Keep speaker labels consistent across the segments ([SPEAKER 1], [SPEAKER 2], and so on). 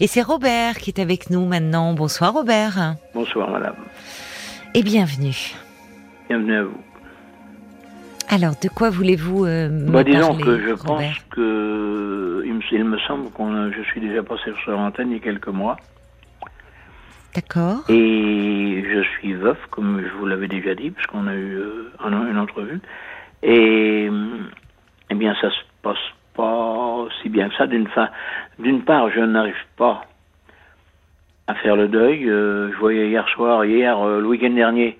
[SPEAKER 1] Et c'est Robert qui est avec nous maintenant. Bonsoir Robert.
[SPEAKER 2] Bonsoir madame.
[SPEAKER 1] Et bienvenue.
[SPEAKER 2] Bienvenue à vous.
[SPEAKER 1] Alors, de quoi voulez-vous euh, me
[SPEAKER 2] Bah, disons
[SPEAKER 1] parler,
[SPEAKER 2] que je
[SPEAKER 1] Robert?
[SPEAKER 2] pense que il me, il me semble qu'on je suis déjà passé sur l'antenne il y a quelques mois
[SPEAKER 1] D'accord.
[SPEAKER 2] et je suis veuf comme je vous l'avais déjà dit puisqu'on a eu euh, un- une entrevue et eh bien ça se passe pas si bien que ça d'une fin d'une part je n'arrive pas à faire le deuil Euh, je voyais hier soir hier euh, le week-end dernier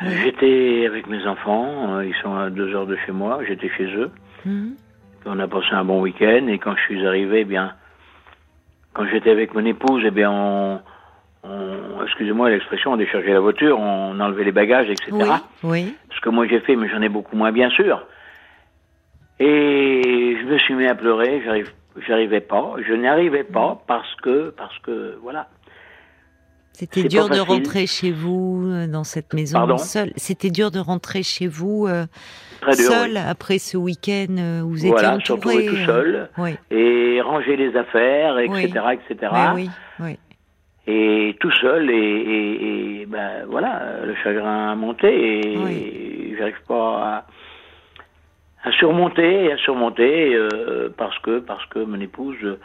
[SPEAKER 2] J'étais avec mes enfants, euh, ils sont à deux heures de chez moi, j'étais chez eux.
[SPEAKER 1] Mhm.
[SPEAKER 2] On a passé un bon week-end et quand je suis arrivé, eh bien, quand j'étais avec mon épouse, eh bien, on, on- excusez-moi l'expression, on déchargeait la voiture, on enlevait les bagages, etc.
[SPEAKER 1] Oui, oui.
[SPEAKER 2] Ce que moi j'ai fait, mais j'en ai beaucoup moins, bien sûr. Et je me suis mis à pleurer, j'arrive, j'arrivais pas, je n'arrivais pas parce que, parce que, voilà.
[SPEAKER 1] C'était
[SPEAKER 2] C'est
[SPEAKER 1] dur de rentrer chez vous euh, dans cette maison
[SPEAKER 2] Pardon
[SPEAKER 1] seul. C'était dur de rentrer chez vous euh, seul après ce week-end euh, où vous étiez
[SPEAKER 2] Voilà,
[SPEAKER 1] entouré.
[SPEAKER 2] se retrouver tout
[SPEAKER 1] euh,
[SPEAKER 2] seul.
[SPEAKER 1] Oui.
[SPEAKER 2] Et ranger les affaires, etc.,
[SPEAKER 1] Oui.
[SPEAKER 2] etc.
[SPEAKER 1] Oui.
[SPEAKER 2] et tout seul et, et, et, ben voilà le chagrin a monté et j'arrive pas à, à surmonter et à surmonter euh, parce que parce que mon épouse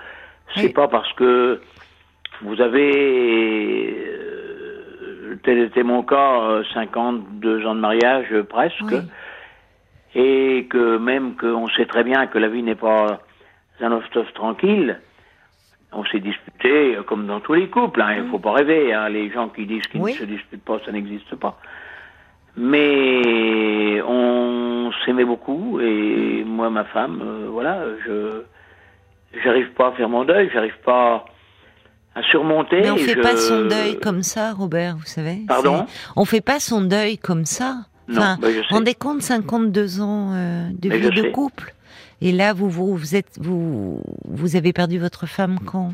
[SPEAKER 2] c'est
[SPEAKER 1] Oui.
[SPEAKER 2] pas parce que vous avez euh, tel était mon cas euh, 52 ans de mariage euh, presque
[SPEAKER 1] Oui.
[SPEAKER 2] et que même qu'on sait très bien que la vie n'est pas un off tranquille on s'est disputé euh, comme dans tous les couples. hein, Il faut pas rêver. hein, les gens qui disent qu'ils
[SPEAKER 1] Oui.
[SPEAKER 2] ne se disputent pas, ça n'existe pas. Mais on s'aimait beaucoup et moi, ma femme, euh, voilà, je j'arrive pas à faire mon deuil, j'arrive pas à surmonter.
[SPEAKER 1] Mais on fait
[SPEAKER 2] je-
[SPEAKER 1] pas son deuil comme ça, Robert, vous savez.
[SPEAKER 2] Pardon?
[SPEAKER 1] On fait pas son deuil comme ça.
[SPEAKER 2] Non,
[SPEAKER 1] Enfin,
[SPEAKER 2] bah, je sais.
[SPEAKER 1] rendez compte 52 ans euh, de
[SPEAKER 2] Mais
[SPEAKER 1] vie de
[SPEAKER 2] sais.
[SPEAKER 1] couple. Et là, vous, vous, vous êtes, vous, vous avez perdu votre femme quand?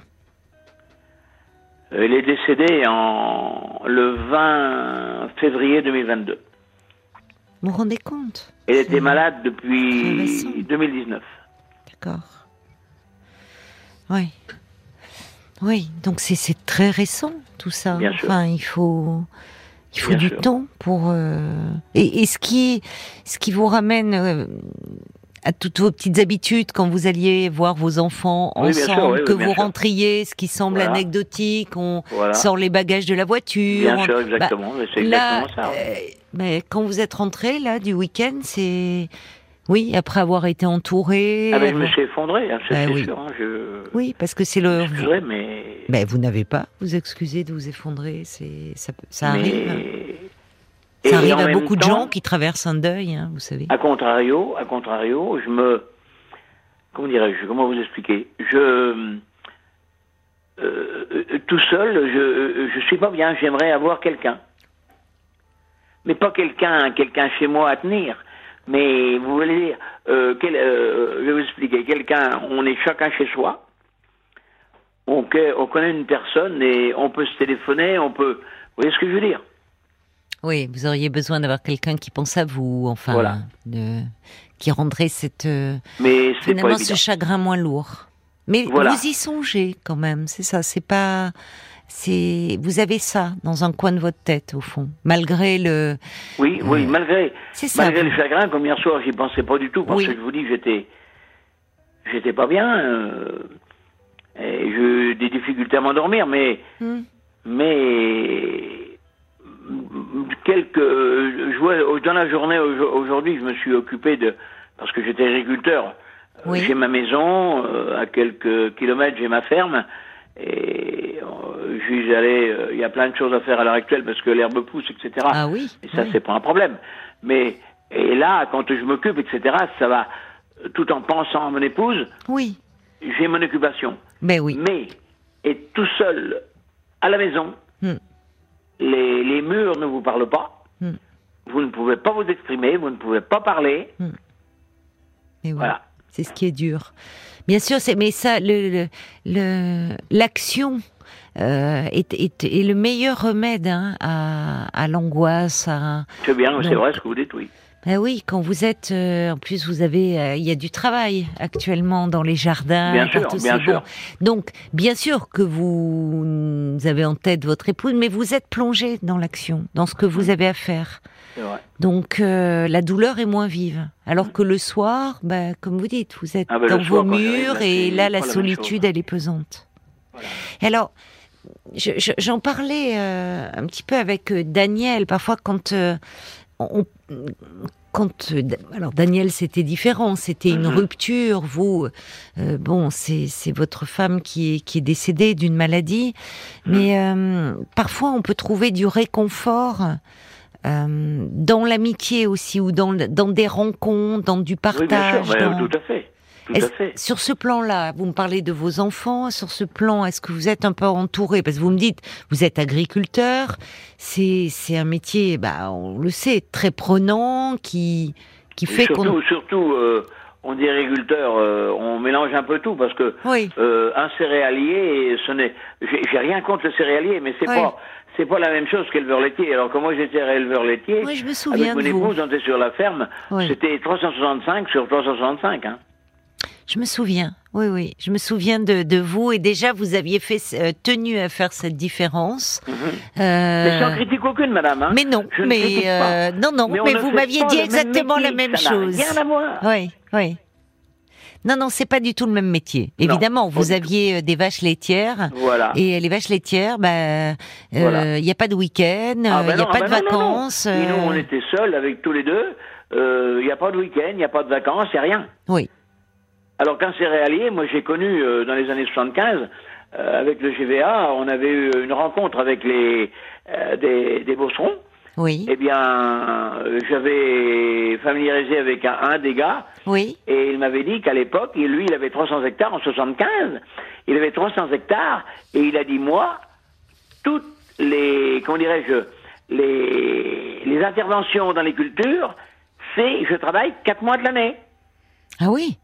[SPEAKER 2] Elle est décédée en le 20 février 2022.
[SPEAKER 1] Vous vous rendez compte
[SPEAKER 2] Elle était malade depuis
[SPEAKER 1] récent.
[SPEAKER 2] 2019.
[SPEAKER 1] D'accord. Oui. Oui, donc c'est très récent tout ça.
[SPEAKER 2] Bien sûr.
[SPEAKER 1] Enfin, il faut il faut
[SPEAKER 2] Bien
[SPEAKER 1] du
[SPEAKER 2] sûr.
[SPEAKER 1] temps pour euh, et, et ce qui ce qui vous ramène euh, à toutes vos petites habitudes quand vous alliez voir vos enfants
[SPEAKER 2] Oui, bien sûr,
[SPEAKER 1] ensemble,
[SPEAKER 2] oui,
[SPEAKER 1] que vous
[SPEAKER 2] sûr.
[SPEAKER 1] rentriez, ce qui semble
[SPEAKER 2] Voilà.
[SPEAKER 1] anecdotique, on
[SPEAKER 2] Voilà.
[SPEAKER 1] sort les bagages de la voiture.
[SPEAKER 2] Bien
[SPEAKER 1] on-
[SPEAKER 2] sûr,
[SPEAKER 1] Bah,
[SPEAKER 2] exactement. mais c'est
[SPEAKER 1] là,
[SPEAKER 2] exactement ça.
[SPEAKER 1] euh, mais quand vous êtes rentré là du week-end, c'est oui après avoir été entouré.
[SPEAKER 2] Ah ben, je me suis effondré, hein, c'est
[SPEAKER 1] Bah
[SPEAKER 2] c'est
[SPEAKER 1] oui.
[SPEAKER 2] sûr. hein, je...
[SPEAKER 1] Oui, parce que c'est le.
[SPEAKER 2] Excusez, mais...
[SPEAKER 1] Vous n'avez pas vous excuser de vous effondrer, c'est ça, ça
[SPEAKER 2] mais-
[SPEAKER 1] arrive.
[SPEAKER 2] Et
[SPEAKER 1] Ça arrive
[SPEAKER 2] en
[SPEAKER 1] à beaucoup de gens qui traversent un deuil, hein, vous savez.
[SPEAKER 2] À contrario, à contrario, je me... Comment dirais-je Comment vous expliquer? Je... euh, euh, tout seul, je je suis pas bien. J'aimerais avoir quelqu'un, mais pas quelqu'un, quelqu'un chez moi à tenir. Mais vous voulez dire, euh, quel- euh, je vais vous expliquer. Quelqu'un, on est chacun chez soi. On, on connaît une personne et on peut se téléphoner, on peut. Vous voyez ce que je veux dire?
[SPEAKER 1] Oui, vous auriez besoin d'avoir quelqu'un qui pense à vous, enfin,
[SPEAKER 2] Voilà.
[SPEAKER 1] de- qui rendrait cette euh,
[SPEAKER 2] Mais
[SPEAKER 1] finalement ce chagrin moins lourd. Mais
[SPEAKER 2] Voilà.
[SPEAKER 1] vous y songez quand même, c'est ça. C'est pas, c'est vous avez ça dans un coin de votre tête au fond, malgré le.
[SPEAKER 2] Oui, oui, malgré,
[SPEAKER 1] ça.
[SPEAKER 2] malgré
[SPEAKER 1] vous-
[SPEAKER 2] le chagrin, comme hier soir, j'y pensais pas du tout, parce
[SPEAKER 1] Oui.
[SPEAKER 2] que je vous dis, j'étais, j'étais pas bien, euh, j'ai eu des difficultés à m'endormir, mais,
[SPEAKER 1] Hmm.
[SPEAKER 2] mais, quelques, je vois, dans la journée au- aujourd'hui, je me suis occupé de, parce que j'étais agriculteur,
[SPEAKER 1] Oui.
[SPEAKER 2] j'ai ma maison, euh, à quelques kilomètres, j'ai ma ferme, et euh, je suis allé, euh, il y a plein de choses à faire à l'heure actuelle, parce que l'herbe pousse, etc.
[SPEAKER 1] Ah oui.
[SPEAKER 2] Et ça,
[SPEAKER 1] oui.
[SPEAKER 2] c'est pas un problème. Mais, et là, quand je m'occupe, etc., ça va, euh, tout en pensant à mon épouse,
[SPEAKER 1] Oui.
[SPEAKER 2] j'ai mon occupation.
[SPEAKER 1] Ben oui.
[SPEAKER 2] Mais, être tout seul à la maison. Les, les murs ne vous parlent pas,
[SPEAKER 1] Hmm.
[SPEAKER 2] vous ne pouvez pas vous exprimer, vous ne pouvez pas parler,
[SPEAKER 1] Et oui.
[SPEAKER 2] voilà.
[SPEAKER 1] C'est ce qui est dur. Bien sûr, c'est mais ça, le le- le- l'action euh, est, est, est le meilleur remède hein, à, à l'angoisse. À...
[SPEAKER 2] C'est bien, c'est vrai ce que vous dites, oui.
[SPEAKER 1] Ben oui, quand vous êtes, euh, en plus vous avez, euh, il y a du travail actuellement dans les jardins,
[SPEAKER 2] Bien sûr, bien
[SPEAKER 1] c'est
[SPEAKER 2] sûr.
[SPEAKER 1] bon. Donc, bien sûr que vous, avez en tête votre épouse, mais vous êtes plongé dans l'action, dans ce que vous avez à faire.
[SPEAKER 2] Vrai.
[SPEAKER 1] Donc, euh, la douleur est moins vive. Alors que le soir, ben, comme vous dites, vous êtes
[SPEAKER 2] Ah ben, le
[SPEAKER 1] dans vos murs et là, la solitude, elle est pesante.
[SPEAKER 2] Voilà.
[SPEAKER 1] Et alors, je- je- j'en parlais un petit peu avec Daniel. Parfois, quand on, quand euh, alors Daniel, c'était différent. C'était une
[SPEAKER 2] Mhm.
[SPEAKER 1] rupture. Vous, euh, bon, c'est c'est votre femme qui est qui est décédée d'une maladie,
[SPEAKER 2] Mhm.
[SPEAKER 1] mais euh, parfois on peut trouver du réconfort. euh, dans l'amitié aussi ou dans, dans des rencontres, dans du
[SPEAKER 2] Oui, bien sûr,
[SPEAKER 1] partage.
[SPEAKER 2] mais,
[SPEAKER 1] dans-
[SPEAKER 2] tout à fait. Tout
[SPEAKER 1] est-ce-
[SPEAKER 2] à fait.
[SPEAKER 1] Sur ce plan-là, vous me parlez de vos enfants. Sur ce plan, est-ce que vous êtes un peu entouré? Parce que vous me dites, vous êtes agriculteur. C'est c'est un métier, bah, on le sait, très prenant, qui qui fait qu'on.
[SPEAKER 2] surtout, surtout euh, on dit agriculteur, euh, on mélange un peu tout parce que
[SPEAKER 1] Oui,
[SPEAKER 2] euh, un céréalier, ce n'est, j'ai rien contre le céréalier, mais c'est
[SPEAKER 1] Oui.
[SPEAKER 2] pas, c'est pas la même chose qu'éleveur laitier. Alors que moi j'étais éleveur laitier,
[SPEAKER 1] moi je me souviens
[SPEAKER 2] avec mon épouse, on était sur la ferme,
[SPEAKER 1] Oui.
[SPEAKER 2] c'était 365 sur 365. Hein.
[SPEAKER 1] Je me souviens. Oui, oui, je me souviens de, de vous et déjà vous aviez fait euh, tenu à faire cette différence.
[SPEAKER 2] Mhm.
[SPEAKER 1] Euh,
[SPEAKER 2] Mais sans critique aucune, madame. Hein.
[SPEAKER 1] mais non,
[SPEAKER 2] Je
[SPEAKER 1] mais euh, non, non, mais, vous m'aviez dit exactement la même
[SPEAKER 2] ça
[SPEAKER 1] chose.
[SPEAKER 2] Rien à voir.
[SPEAKER 1] Oui, oui. Non, non, c'est pas du tout le même métier. Évidemment, vous aviez euh, des vaches laitières.
[SPEAKER 2] Voilà.
[SPEAKER 1] Et les vaches laitières, bah, il
[SPEAKER 2] Voilà.
[SPEAKER 1] n'y a pas de week-end, il
[SPEAKER 2] Ah ben
[SPEAKER 1] n'y a
[SPEAKER 2] non,
[SPEAKER 1] pas
[SPEAKER 2] ah
[SPEAKER 1] de
[SPEAKER 2] ben non,
[SPEAKER 1] vacances.
[SPEAKER 2] Et nous,
[SPEAKER 1] euh,
[SPEAKER 2] on était seuls avec tous les deux. Il n'y a pas de week-end, il n'y a pas de vacances, il n'y a rien.
[SPEAKER 1] Oui,
[SPEAKER 2] Alors qu'un céréalier, moi j'ai connu euh, dans les années 75, euh, avec le GVA, on avait eu une rencontre avec les euh, des, des bosserons.
[SPEAKER 1] oui,
[SPEAKER 2] Eh bien, j'avais familiarisé avec un, un des gars,
[SPEAKER 1] oui,
[SPEAKER 2] et il m'avait dit qu'à l'époque, lui, il avait 300 hectares en 75. Il avait 300 hectares, et il a dit, moi, toutes les, comment dirais-je, les, les interventions dans les cultures, c'est, je travaille quatre mois de l'année.
[SPEAKER 1] ah oui,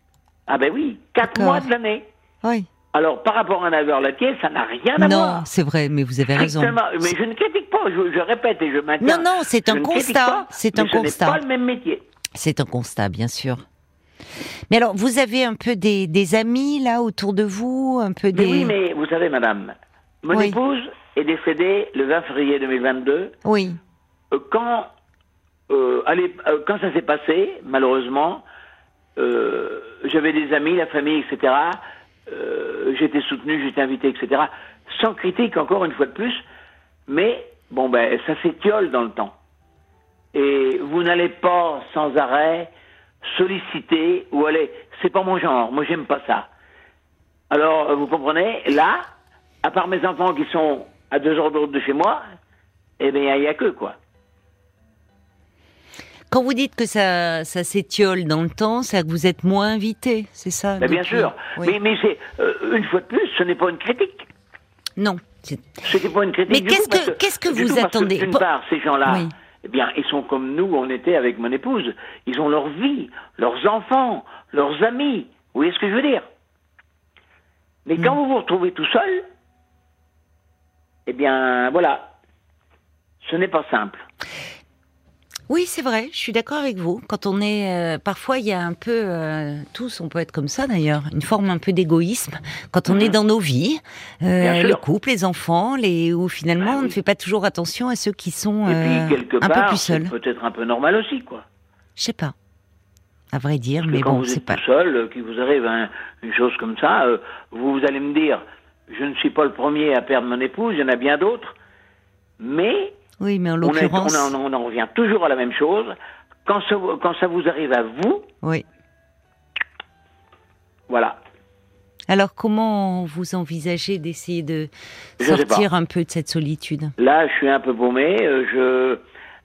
[SPEAKER 2] Ah ben oui, quatre mois de l'année.
[SPEAKER 1] oui.
[SPEAKER 2] Alors, par rapport à un éleveur laitier, ça n'a rien à
[SPEAKER 1] Non,
[SPEAKER 2] voir.
[SPEAKER 1] c'est vrai, mais vous avez raison.
[SPEAKER 2] Mais je ne critique pas, je, je répète et je maintiens.
[SPEAKER 1] Non, non, c'est un constat, c'est un
[SPEAKER 2] ce
[SPEAKER 1] constat.
[SPEAKER 2] pas le même métier.
[SPEAKER 1] C'est un constat, bien sûr. Mais alors, vous avez un peu des, des amis là autour de vous, un peu
[SPEAKER 2] Mais
[SPEAKER 1] des.
[SPEAKER 2] oui, mais vous savez, madame, mon
[SPEAKER 1] Oui.
[SPEAKER 2] épouse est décédée le 20 février 2022.
[SPEAKER 1] Oui,
[SPEAKER 2] Euh, Quand, euh, allez, euh, quand ça s'est passé, malheureusement, euh, j'avais des amis, la famille, etc. Euh, j'étais soutenu, j'étais invité, etc. Sans critique, encore une fois de plus. Mais, bon, ben, ça s'étiole dans le temps. Et vous n'allez pas sans arrêt solliciter ou aller. C'est pas mon genre, moi j'aime pas ça. Alors, euh, vous comprenez, là, à part mes enfants qui sont à deux heures de route de chez moi, eh bien, il n'y a que quoi.
[SPEAKER 1] Quand vous dites que ça, ça s'étiole dans le temps, c'est que vous êtes moins invité, c'est ça
[SPEAKER 2] Mais bien sûr.
[SPEAKER 1] Oui.
[SPEAKER 2] Mais, mais c'est, euh, une fois de plus, ce n'est pas une critique.
[SPEAKER 1] Non. c'est-
[SPEAKER 2] Ce n'est pas une critique.
[SPEAKER 1] Mais
[SPEAKER 2] du
[SPEAKER 1] qu'est-ce que- qu'est-ce que vous attendez
[SPEAKER 2] D'une part, ces gens-là,
[SPEAKER 1] Oui.
[SPEAKER 2] eh bien, ils sont comme nous, on était avec mon épouse. Ils ont leur vie, leurs enfants, leurs amis. Vous voyez ce que je veux dire? Mais quand vous vous retrouvez tout seul, eh bien, voilà. Ce n'est pas simple.
[SPEAKER 1] Oui, c'est vrai, je suis d'accord avec vous. Quand on est, euh, parfois, il y a un peu, euh, tous, on peut être comme ça d'ailleurs, une forme un peu d'égoïsme. Quand on est dans nos vies, euh, le couple, les enfants, les, où finalement
[SPEAKER 2] Ah
[SPEAKER 1] on ne fait pas toujours attention à ceux qui sont
[SPEAKER 2] Et
[SPEAKER 1] euh,
[SPEAKER 2] puis, quelque
[SPEAKER 1] un peu
[SPEAKER 2] part,
[SPEAKER 1] plus
[SPEAKER 2] c'est
[SPEAKER 1] seuls.
[SPEAKER 2] peut-être un peu normal aussi, quoi.
[SPEAKER 1] Je sais pas, à vrai dire,
[SPEAKER 2] Parce
[SPEAKER 1] mais
[SPEAKER 2] quand
[SPEAKER 1] bon,
[SPEAKER 2] vous
[SPEAKER 1] c'est
[SPEAKER 2] êtes
[SPEAKER 1] pas.
[SPEAKER 2] tout seul, euh, qu'il vous arrive un- une chose comme ça, euh, vous, vous allez me dire, je ne suis pas le premier à perdre mon épouse, il y en a bien d'autres, mais
[SPEAKER 1] Oui, mais en
[SPEAKER 2] on, est- on,
[SPEAKER 1] l'occurrence,
[SPEAKER 2] en, on en revient toujours à la même chose. Quand ça, vous- quand ça vous arrive à vous,
[SPEAKER 1] oui.
[SPEAKER 2] voilà.
[SPEAKER 1] Alors, comment vous envisagez d'essayer de sortir un peu de cette solitude?
[SPEAKER 2] Là, je suis un peu paumé. euh,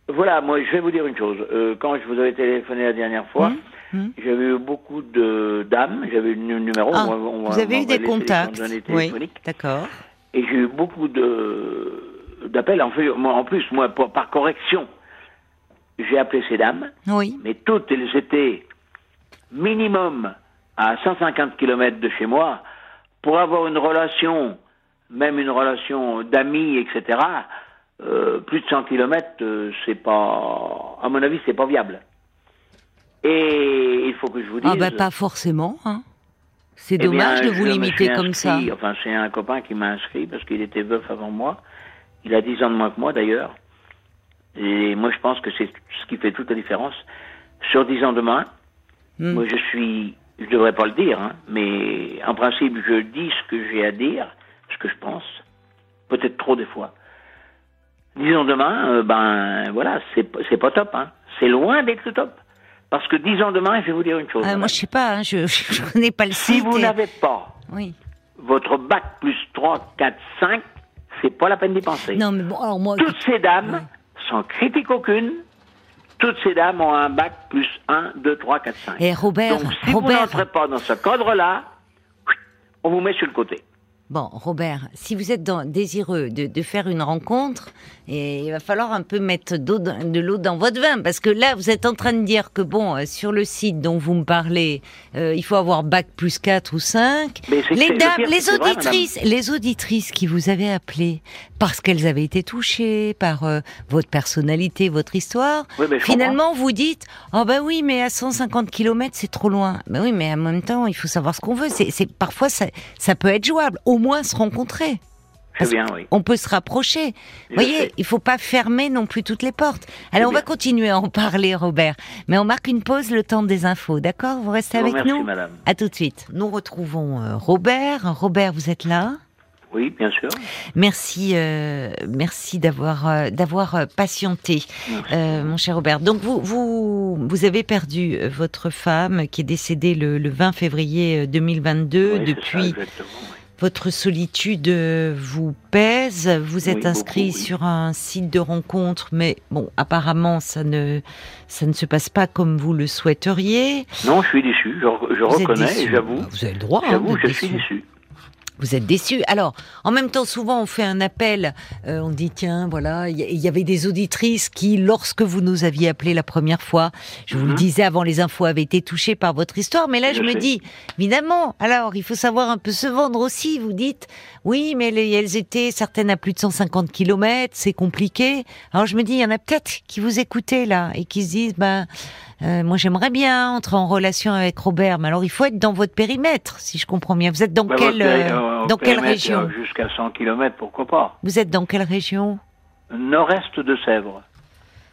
[SPEAKER 2] je, voilà, moi, je vais vous dire une chose. Euh, quand je vous avais téléphoné la dernière fois,
[SPEAKER 1] Hum, hum.
[SPEAKER 2] j'avais eu beaucoup de dames. J'avais eu le numéro.
[SPEAKER 1] Ah,
[SPEAKER 2] on on
[SPEAKER 1] vous avez eu des contacts Oui, d'accord.
[SPEAKER 2] Et j'ai eu beaucoup de d'appels. En, fait, moi, en plus, moi, pour- par correction, j'ai appelé ces dames,
[SPEAKER 1] Oui,
[SPEAKER 2] mais toutes, elles étaient minimum à 150 km de chez moi. Pour avoir une relation, même une relation d'amis, etc., euh, plus de 100 km, c'est pas, à mon avis, c'est pas viable. Et il faut que je vous dise.
[SPEAKER 1] Ah bah pas forcément. Hein. C'est
[SPEAKER 2] Eh bien,
[SPEAKER 1] dommage de vous limiter comme ça.
[SPEAKER 2] Enfin, c'est un copain qui m'a inscrit parce qu'il était veuf avant moi. Il a 10 ans de moins que moi d'ailleurs. Et moi, je pense que c'est ce qui fait toute la différence. Sur 10 ans de moins,
[SPEAKER 1] Hmm.
[SPEAKER 2] moi, je suis. Je devrais pas le dire, hein, mais en principe, je dis ce que j'ai à dire, ce que je pense. Peut-être trop des fois. 10 ans demain, euh, ben voilà, c'est pas top, hein. C'est loin d'être le top. Parce que 10 ans demain, je vais vous dire une chose.
[SPEAKER 1] Ah, moi je sais pas, hein, je, je connais pas le
[SPEAKER 2] si vous
[SPEAKER 1] et-
[SPEAKER 2] n'avez pas
[SPEAKER 1] Oui.
[SPEAKER 2] votre bac plus 3, 4, 5, c'est pas la peine d'y penser.
[SPEAKER 1] Non mais bon, alors moi.
[SPEAKER 2] Toutes ces dames, sans critique aucune, toutes ces dames ont un bac plus 1, 2, 3, 4, 5.
[SPEAKER 1] Et Robert,
[SPEAKER 2] Donc si vous
[SPEAKER 1] Robert.
[SPEAKER 2] n'entrez pas dans ce cadre-là, on vous met sur le côté.
[SPEAKER 1] Bon, Robert, si vous êtes dans- désireux de, de faire une rencontre, et il va falloir un peu mettre de l'eau dans votre vin, parce que là, vous êtes en train de dire que bon, euh, sur le site dont vous me parlez, euh, il faut avoir bac plus 4 ou 5.
[SPEAKER 2] Mais c'est-
[SPEAKER 1] Les dames,
[SPEAKER 2] pire,
[SPEAKER 1] les
[SPEAKER 2] vrai,
[SPEAKER 1] auditrices, les auditrices qui vous avaient appelé parce qu'elles avaient été touchées par euh, votre personnalité, votre histoire,
[SPEAKER 2] Oui,
[SPEAKER 1] finalement vous dites, oh ben oui, mais à 150 km c'est trop loin. Ben oui, mais en même temps, il faut savoir ce qu'on veut. C'est, c'est parfois ça, ça peut être jouable. Au moins se rencontrer.
[SPEAKER 2] Bien, oui.
[SPEAKER 1] On peut se rapprocher. Vous voyez,
[SPEAKER 2] sais.
[SPEAKER 1] il faut pas fermer non plus toutes les portes. Alors on va continuer à en parler, Robert. Mais on marque une pause, le temps des infos, d'accord? Vous restez avec
[SPEAKER 2] remercie,
[SPEAKER 1] nous.
[SPEAKER 2] madame.
[SPEAKER 1] À tout de suite. Nous retrouvons euh, Robert. Robert, vous êtes là?
[SPEAKER 2] Oui, bien sûr.
[SPEAKER 1] Merci, euh, merci d'avoir euh, d'avoir patienté, euh, mon cher Robert. Donc vous vous vous avez perdu votre femme qui est décédée le, le 20 février euh, 2022.
[SPEAKER 2] Oui, c'est ça,
[SPEAKER 1] Depuis. Votre solitude vous pèse? Vous êtes
[SPEAKER 2] Oui,
[SPEAKER 1] inscrit
[SPEAKER 2] beaucoup, oui.
[SPEAKER 1] sur un site de rencontre, mais bon, apparemment ça ne ça ne se passe pas comme vous le souhaiteriez.
[SPEAKER 2] Non, je suis déçu, je, reconnais j'avoue.
[SPEAKER 1] Vous avez le droit. hein,
[SPEAKER 2] J'avoue, je suis
[SPEAKER 1] déçu.
[SPEAKER 2] Déçu.
[SPEAKER 1] Vous êtes déçus. Alors, en même temps, souvent, on fait un appel. euh, on dit tiens, voilà, il y, avait des auditrices qui, lorsque vous nous aviez appelé la première fois, je vous le
[SPEAKER 2] Mhm.
[SPEAKER 1] disais avant les infos, avaient été touchées par votre histoire. Mais là, je,
[SPEAKER 2] Je
[SPEAKER 1] me
[SPEAKER 2] sais.
[SPEAKER 1] dis, évidemment. Alors, il faut savoir un peu se vendre aussi. Vous dites, oui, mais les- elles étaient certaines à plus de 150 kilomètres, c'est compliqué. Alors, je me dis, il y en a peut-être qui vous écoutaient là et qui se disent, ben. Euh, moi, j'aimerais bien entrer en relation avec Robert, mais alors il faut être dans votre périmètre, si je comprends bien. Vous êtes dans
[SPEAKER 2] Bah,
[SPEAKER 1] quelle, euh,
[SPEAKER 2] euh,
[SPEAKER 1] dans quelle région?
[SPEAKER 2] Jusqu'à 100 km, pourquoi pas.
[SPEAKER 1] Vous êtes dans quelle région?
[SPEAKER 2] Nord-est de Sèvres.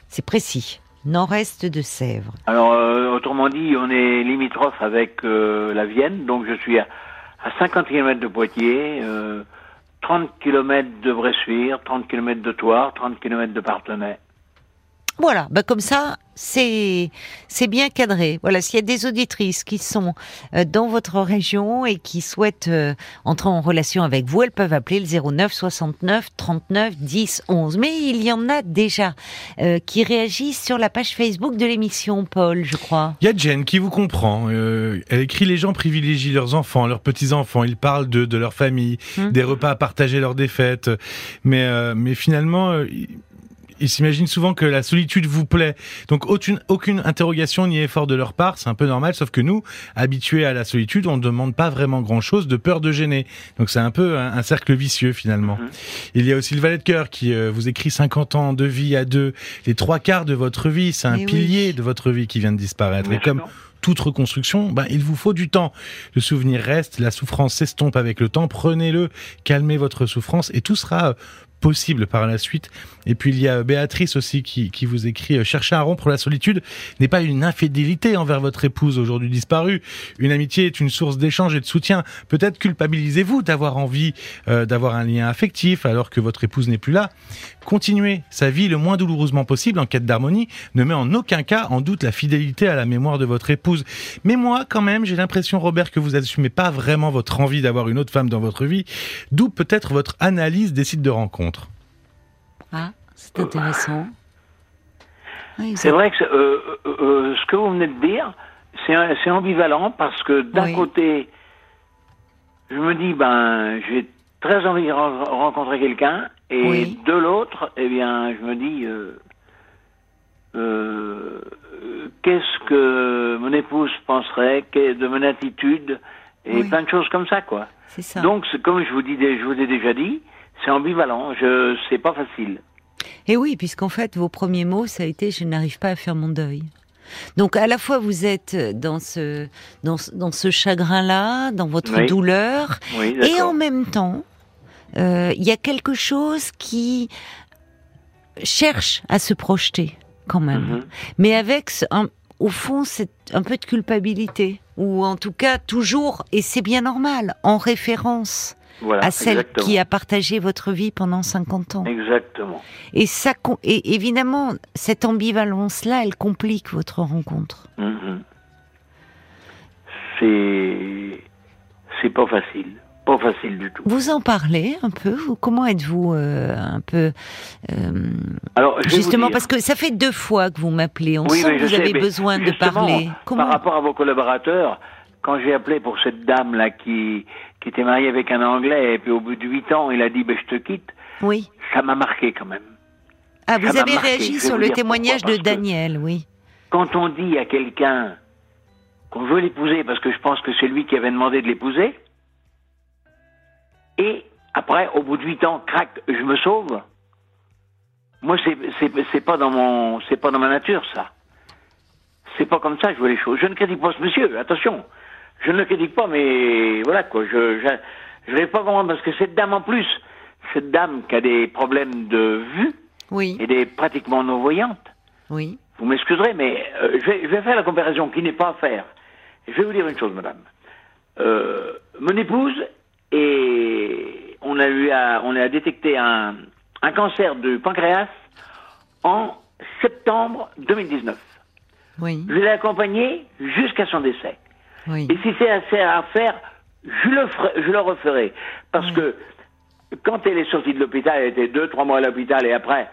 [SPEAKER 1] C'est précis. Nord-est de Sèvres.
[SPEAKER 2] Alors, euh, autrement dit, on est limitrophe avec la Vienne, donc je suis à, à 50 km de Poitiers, euh, 30 km de Bressuire, 30 km de Toire, 30 km de Partenay.
[SPEAKER 1] Voilà, bah comme ça, c'est c'est bien cadré. Voilà, s'il y a des auditrices qui sont euh, dans votre région et qui souhaitent euh, entrer en relation avec vous, elles peuvent appeler le 09 69 39 10 11. Mais il y en a déjà euh, qui réagissent sur la page Facebook de l'émission, Paul, je crois.
[SPEAKER 3] Il y a Jen qui vous comprend. euh, elle écrit les gens privilégient leurs enfants, leurs petits-enfants. Ils parlent de, de leur famille,
[SPEAKER 1] Mhm.
[SPEAKER 3] des repas à partager lors des fêtes. Mais, euh, mais finalement, euh, ils s'imaginent souvent que la solitude vous plaît. Donc aucune, aucune interrogation ni effort de leur part, c'est un peu normal. Sauf que nous, habitués à la solitude, on ne demande pas vraiment grand-chose de peur de gêner. Donc c'est un peu un, un cercle vicieux finalement.
[SPEAKER 2] Mhm.
[SPEAKER 3] Il y a aussi le valet de cœur qui euh, vous écrit 50 ans de vie à deux, les trois quarts de votre vie. C'est un
[SPEAKER 1] Mais oui.
[SPEAKER 3] pilier de votre vie qui vient de disparaître. Et comme toute reconstruction, ben, il vous faut du temps. Le souvenir reste, la souffrance s'estompe avec le temps. Prenez-le, calmez votre souffrance et tout sera euh, possible par la suite. Et puis il y a Béatrice aussi qui, qui vous écrit euh, chercher à rompre la solitude n'est pas une infidélité envers votre épouse aujourd'hui disparue. Une amitié est une source d'échange et de soutien. Peut-être culpabilisez-vous d'avoir envie euh, d'avoir un lien affectif alors que votre épouse n'est plus là. Continuez sa vie le moins douloureusement possible en quête d'harmonie ne met en aucun cas en doute la fidélité à la mémoire de votre épouse. Mais moi, quand même, j'ai l'impression, Robert, que vous assumez pas vraiment votre envie d'avoir une autre femme dans votre vie, d'où peut-être votre analyse des sites de rencontres.
[SPEAKER 1] Ah, c'est intéressant. Oui, vous
[SPEAKER 2] C'est vrai que euh, euh, euh, ce que vous venez de dire, c'est ambivalent parce que d'un
[SPEAKER 1] Oui.
[SPEAKER 2] côté, je me dis, ben, j'ai très envie de ren- rencontrer quelqu'un, et
[SPEAKER 1] Oui.
[SPEAKER 2] de l'autre, eh bien, je me dis, euh, qu'est-ce que mon épouse penserait de mon attitude et plein de choses comme ça, quoi.
[SPEAKER 1] Ça.
[SPEAKER 2] Donc, comme je vous, dis, je vous ai déjà dit, c'est ambivalent. Je, c'est pas facile.
[SPEAKER 1] Et oui, puisqu'en fait, vos premiers mots, ça a été je n'arrive pas à faire mon deuil. Donc à la fois vous êtes dans ce dans, dans ce chagrin-là, dans votre
[SPEAKER 2] Oui.
[SPEAKER 1] douleur,
[SPEAKER 2] Oui,
[SPEAKER 1] et en même temps, euh, il y a quelque chose qui cherche à se projeter quand même,
[SPEAKER 2] Mhm.
[SPEAKER 1] mais avec un- au fond c'est un peu de culpabilité ou en tout cas toujours et c'est bien normal en référence
[SPEAKER 2] Voilà,
[SPEAKER 1] à celle
[SPEAKER 2] exactement.
[SPEAKER 1] qui a partagé votre vie pendant 50 ans.
[SPEAKER 2] Exactement.
[SPEAKER 1] Et ça, et évidemment, cette ambivalence-là, elle complique votre rencontre.
[SPEAKER 2] Mhm. C'est c'est pas facile, pas facile du tout.
[SPEAKER 1] Vous en parlez un peu vous Comment êtes-vous euh, un peu euh,
[SPEAKER 2] Alors
[SPEAKER 1] justement parce que ça fait deux fois que vous m'appelez. On
[SPEAKER 2] Oui,
[SPEAKER 1] sent que vous
[SPEAKER 2] sais,
[SPEAKER 1] avez besoin de parler. Comment
[SPEAKER 2] Par rapport à vos collaborateurs, quand j'ai appelé pour cette dame là qui qui était mariée avec un Anglais et puis au bout de huit ans il a dit ben je te quitte,
[SPEAKER 1] Oui.
[SPEAKER 2] ça m'a marqué quand même.
[SPEAKER 1] Ah, vous avez
[SPEAKER 2] marqué,
[SPEAKER 1] réagi sur le témoignage de Daniel, oui.
[SPEAKER 2] Quand on dit à quelqu'un qu'on veut l'épouser parce que je pense que c'est lui qui avait demandé de l'épouser, et après, au bout de huit ans, crac, je me sauve. Moi, c'est c'est c'est pas dans mon c'est pas dans ma nature ça. C'est pas comme ça que je vois les choses. Je ne critique pas ce monsieur. Attention, je ne le critique pas, mais voilà quoi. Je je je vais pas comprendre parce que cette dame en plus, cette dame qui a des problèmes de vue
[SPEAKER 1] Oui,
[SPEAKER 2] et des pratiquement non voyantes.
[SPEAKER 1] oui.
[SPEAKER 2] Vous m'excuserez, mais euh, je, vais, je vais faire la comparaison qui n'est pas à faire. Je vais vous dire une chose, madame. Euh, mon épouse, et on a eu à, on a détecté un, un cancer du pancréas en septembre 2019.
[SPEAKER 1] Oui,
[SPEAKER 2] Je l'ai accompagnée jusqu'à son décès.
[SPEAKER 1] Oui.
[SPEAKER 2] Et si c'est assez à faire, je le, ferai, je le referai. Parce que quand elle est sortie de l'hôpital, elle était deux, trois mois à l'hôpital et après,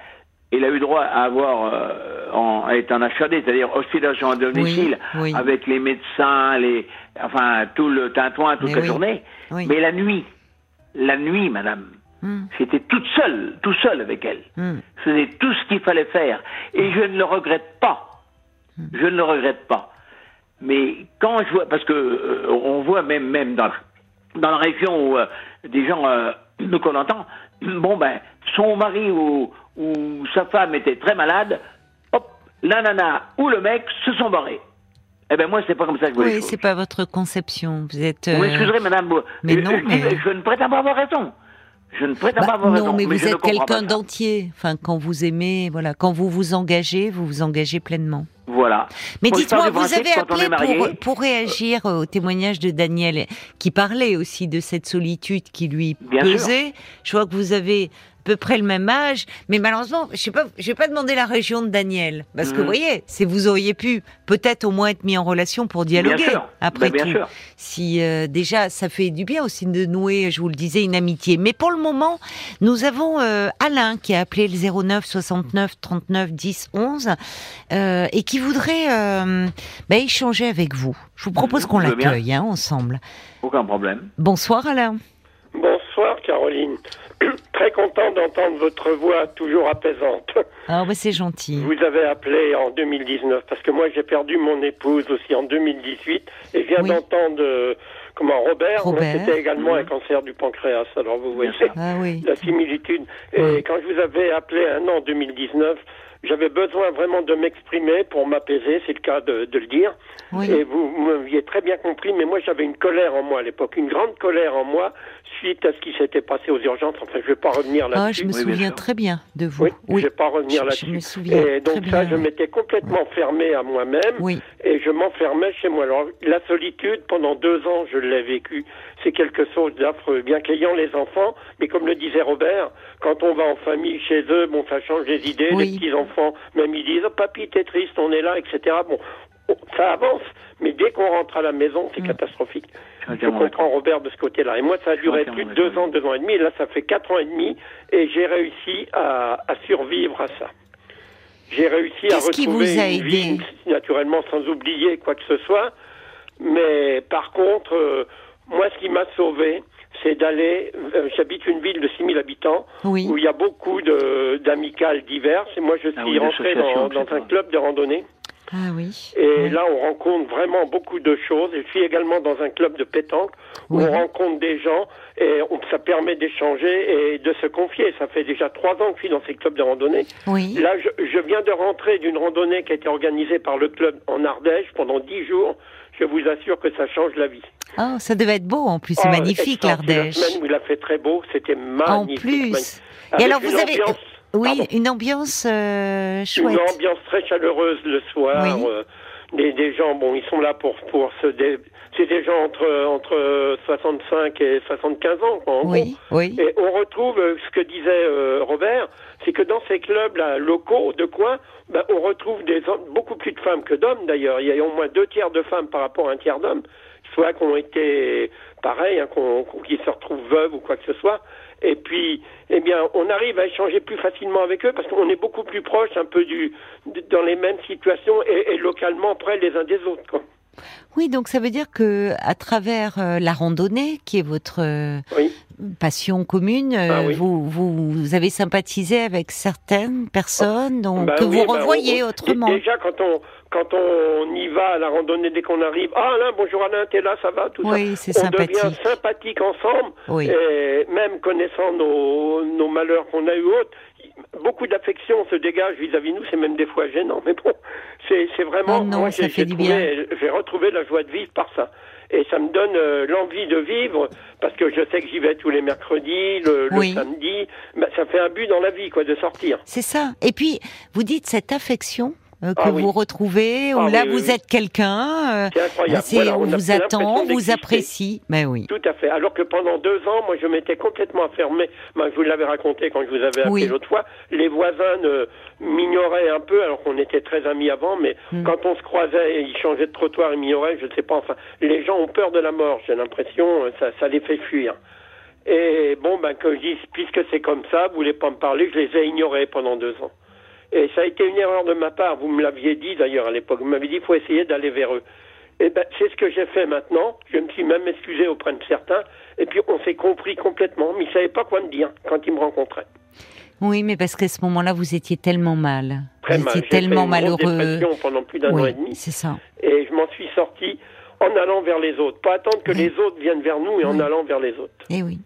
[SPEAKER 2] elle a eu droit à avoir, euh, en, être en HAD, c'est-à-dire hospitalisation à domicile,
[SPEAKER 1] Oui, oui.
[SPEAKER 2] avec les médecins, les, enfin, tout le tintouin toute
[SPEAKER 1] Mais
[SPEAKER 2] la
[SPEAKER 1] oui,
[SPEAKER 2] journée. Mais la nuit, la nuit, madame,
[SPEAKER 1] Hum,
[SPEAKER 2] j'étais toute seule, tout seul avec elle.
[SPEAKER 1] hum.
[SPEAKER 2] Je faisais tout ce qu'il fallait faire. Et je ne le regrette pas. Je ne le regrette pas. Mais quand je vois, parce que euh, on voit même même dans dans la région où euh, des gens euh, de Colantan, bon ben son mari ou ou sa femme était très malade, hop, la nana ou le mec se sont barrés. Eh ben moi c'est pas comme ça que je vois
[SPEAKER 1] Oui, c'est pas votre conception. Vous êtes.
[SPEAKER 2] Vous
[SPEAKER 1] euh,
[SPEAKER 2] m'excuserez, madame. vous-
[SPEAKER 1] mais
[SPEAKER 2] je-
[SPEAKER 1] non,
[SPEAKER 2] je,
[SPEAKER 1] mais-
[SPEAKER 2] ne prétends pas avoir raison. Je ne prétends
[SPEAKER 1] Bah,
[SPEAKER 2] pas avoir
[SPEAKER 1] non,
[SPEAKER 2] raison.
[SPEAKER 1] mais vous
[SPEAKER 2] je ne
[SPEAKER 1] êtes quelqu'un d'entier. Enfin, quand vous aimez, voilà, quand vous vous engagez, vous vous engagez pleinement.
[SPEAKER 2] Voilà.
[SPEAKER 1] Mais dites-moi, vous avez appelé pour, pour réagir au témoignage de Daniel, qui parlait aussi de cette solitude qui lui
[SPEAKER 2] Bien
[SPEAKER 1] pesait. Je vois que vous avez peu près le même âge, mais malheureusement, je sais pas, je vais pas demander la région de Daniel, parce que
[SPEAKER 2] Mhm.
[SPEAKER 1] vous voyez, c'est vous auriez pu peut-être au moins être mis en relation pour dialoguer.
[SPEAKER 2] Bien sûr.
[SPEAKER 1] Après
[SPEAKER 2] Ben, bien
[SPEAKER 1] tout,
[SPEAKER 2] sûr.
[SPEAKER 1] si euh, déjà ça fait du bien aussi de nouer, je vous le disais, une amitié. Mais pour le moment, nous avons euh, Alain qui a appelé le 09 69 39 10 11 euh, et qui voudrait euh, bah, échanger avec vous. Je vous propose
[SPEAKER 2] Mhm,
[SPEAKER 1] qu'on l'accueille hein, ensemble.
[SPEAKER 2] Aucun problème.
[SPEAKER 1] Bonsoir Alain.
[SPEAKER 4] Bonsoir Caroline. Très content d'entendre votre voix toujours apaisante.
[SPEAKER 1] Ah bah c'est gentil.
[SPEAKER 4] Vous avez appelé en 2019 parce que moi j'ai perdu mon épouse aussi en 2018 et je viens
[SPEAKER 1] Oui.
[SPEAKER 4] d'entendre euh, comment Robert,
[SPEAKER 1] Robert.
[SPEAKER 4] c'était également un cancer du pancréas. Alors vous voyez.
[SPEAKER 1] Ah oui.
[SPEAKER 4] la similitude. Et quand je vous avais appelé un an en 2019, j'avais besoin vraiment de m'exprimer pour m'apaiser, c'est le cas de, de le dire.
[SPEAKER 1] Oui.
[SPEAKER 4] Et vous m'aviez très bien compris, mais moi j'avais une colère en moi à l'époque, une grande colère en moi suite à ce qui s'était passé aux urgences. Enfin, je vais pas revenir
[SPEAKER 1] Ah,
[SPEAKER 4] là-dessus.
[SPEAKER 1] je me
[SPEAKER 2] Oui,
[SPEAKER 1] souviens très bien de vous.
[SPEAKER 4] Oui, je vais pas revenir
[SPEAKER 1] Je-
[SPEAKER 4] là-dessus.
[SPEAKER 1] Je me souviens
[SPEAKER 4] Et donc
[SPEAKER 1] très
[SPEAKER 4] ça,
[SPEAKER 1] bien.
[SPEAKER 4] je m'étais complètement fermé à moi-même
[SPEAKER 1] Oui.
[SPEAKER 4] et je m'enfermais chez moi. Alors la solitude, pendant deux ans, je l'ai vécu. C'est quelque chose d'affreux. Bien qu'ayant les enfants, mais comme le disait Robert, quand on va en famille chez eux, bon, ça change les idées.
[SPEAKER 1] Oui.
[SPEAKER 4] Les petits enfants, même ils disent, oh, papy, t'es triste, on est là, etc. Bon, ça avance, mais dès qu'on rentre à la maison, c'est
[SPEAKER 1] Mm.
[SPEAKER 4] catastrophique.
[SPEAKER 2] Je
[SPEAKER 4] comprends. Robert de ce côté-là. Et moi, ça a duré plus de deux ans, deux ans et demi. Et là, ça fait quatre ans et demi. Et j'ai réussi à, à survivre à ça. J'ai réussi à
[SPEAKER 1] qui
[SPEAKER 4] retrouver
[SPEAKER 1] vous a
[SPEAKER 4] une vie,
[SPEAKER 1] aidé
[SPEAKER 4] naturellement sans oublier quoi que ce soit. Mais par contre, euh, moi, ce qui m'a sauvé, c'est d'aller. euh, J'habite une ville de 6000 habitants
[SPEAKER 1] Oui.
[SPEAKER 4] où il y a beaucoup d'amicales diverses. Et moi, je suis
[SPEAKER 2] Ah oui,
[SPEAKER 4] rentré dans, un club de randonnée
[SPEAKER 1] Ah oui.
[SPEAKER 4] Et
[SPEAKER 1] Oui.
[SPEAKER 4] là, on rencontre vraiment beaucoup de choses. Je suis également dans un club de pétanque où
[SPEAKER 1] Oui.
[SPEAKER 4] on rencontre des gens et on- ça permet d'échanger et de se confier. Ça fait déjà trois ans que je suis dans ces clubs de randonnée.
[SPEAKER 1] Oui.
[SPEAKER 4] Là, je, je viens de rentrer d'une randonnée qui a été organisée par le club en Ardèche pendant dix jours. Je vous assure que ça change la vie.
[SPEAKER 1] Oh, ça devait être beau en plus, c'est
[SPEAKER 4] Oh,
[SPEAKER 1] magnifique l'Ardèche.
[SPEAKER 4] La semaine où il a fait très beau, c'était
[SPEAKER 1] En
[SPEAKER 4] magnifique.
[SPEAKER 1] plus.
[SPEAKER 4] magnifique.
[SPEAKER 1] Et alors
[SPEAKER 4] une
[SPEAKER 1] vous avez,
[SPEAKER 4] ambiance-
[SPEAKER 1] oui,
[SPEAKER 4] Pardon.
[SPEAKER 1] une ambiance euh,
[SPEAKER 4] Une
[SPEAKER 1] chouette.
[SPEAKER 4] ambiance très chaleureuse le soir.
[SPEAKER 1] Oui.
[SPEAKER 4] euh, des, des gens, bon, ils sont là pour pour se dé... c'est des gens entre entre 65 et 75 ans, quoi, en
[SPEAKER 1] Oui, oui.
[SPEAKER 4] Et on retrouve euh, ce que disait euh, Robert, c'est que dans ces clubs là locaux de coin, ben, on retrouve des hommes- beaucoup plus de femmes que d'hommes d'ailleurs. Il y a au moins deux tiers de femmes par rapport à un tiers d'hommes, soit qui ont été pareil, hein, qui se retrouvent veuves ou quoi que ce soit. Et puis, eh bien, on arrive à échanger plus facilement avec eux parce qu'on est beaucoup plus proche, un peu du, dans les mêmes situations et, et localement près les uns des autres. Quoi.
[SPEAKER 1] Oui, donc ça veut dire que à travers euh, la randonnée, qui est votre euh,
[SPEAKER 4] Oui.
[SPEAKER 1] passion commune, euh,
[SPEAKER 4] Ah oui.
[SPEAKER 1] vous, vous vous avez sympathisé avec certaines personnes donc,
[SPEAKER 4] Ben
[SPEAKER 1] que
[SPEAKER 4] oui,
[SPEAKER 1] vous
[SPEAKER 4] ben,
[SPEAKER 1] revoyez
[SPEAKER 4] on-
[SPEAKER 1] autrement.
[SPEAKER 4] Déjà, quand on, quand on y va à la randonnée, dès qu'on arrive, ah Alain, bonjour Alain, t'es là, ça va, tout
[SPEAKER 1] Oui,
[SPEAKER 4] ça. On devient
[SPEAKER 1] sympathique.
[SPEAKER 4] sympathique ensemble, et même connaissant nos, nos malheurs qu'on a eu autres, beaucoup d'affection se dégage vis-à-vis de nous, c'est même des fois gênant, mais bon, c'est vraiment,
[SPEAKER 1] Oh non,
[SPEAKER 4] moi j'ai retrouvé la joie de vivre par ça. Et ça me donne euh, l'envie de vivre, parce que je sais que j'y vais tous les mercredis, le, le samedi, Ben, ça fait un but dans la vie, quoi, de sortir.
[SPEAKER 1] C'est ça. Et puis, vous dites cette affection que
[SPEAKER 4] Ah oui.
[SPEAKER 1] vous retrouvez, où
[SPEAKER 4] Ah
[SPEAKER 1] là
[SPEAKER 4] oui,
[SPEAKER 1] vous
[SPEAKER 4] oui,
[SPEAKER 1] êtes quelqu'un, euh,
[SPEAKER 4] C'est Voilà,
[SPEAKER 1] on vous attend, on vous apprécie. Ben oui.
[SPEAKER 4] Tout à fait. Alors que pendant deux ans, moi, je m'étais complètement fermé. Ben, je vous l'avais raconté quand je vous avais appelé l'autre fois. Les voisins ne- m'ignoraient un peu, alors qu'on était très amis avant, mais
[SPEAKER 1] Hmm.
[SPEAKER 4] quand on se croisait, ils changeaient de trottoir, ils m'ignoraient, je ne sais pas. Enfin, les gens ont peur de la mort, j'ai l'impression, euh, ça, ça les fait fuir. Et bon, ben, que je dise, puisque c'est comme ça, vous voulez pas me parler, je les ai ignorés pendant deux ans. Et ça a été une erreur de ma part. Vous me l'aviez dit d'ailleurs à l'époque. Vous m'avez dit, il faut essayer d'aller vers eux. Et ben, c'est ce que j'ai fait maintenant. Je me suis même excusé auprès de certains. Et puis, on s'est compris complètement. Mais ils savaient pas quoi me dire quand ils me rencontraient.
[SPEAKER 1] Oui, mais parce qu'à ce moment-là, vous étiez tellement mal.
[SPEAKER 4] Très
[SPEAKER 1] vous
[SPEAKER 4] mal.
[SPEAKER 1] étiez
[SPEAKER 4] J'ai fait
[SPEAKER 1] tellement
[SPEAKER 4] une
[SPEAKER 1] malheureux.
[SPEAKER 4] pendant plus d'un an et
[SPEAKER 1] Oui,
[SPEAKER 4] demi.
[SPEAKER 1] c'est ça.
[SPEAKER 4] Et je m'en suis sorti en allant vers les autres. Pas attendre que
[SPEAKER 1] Oui.
[SPEAKER 4] les autres viennent vers nous et en
[SPEAKER 1] Oui.
[SPEAKER 4] allant vers les autres.
[SPEAKER 1] Eh oui.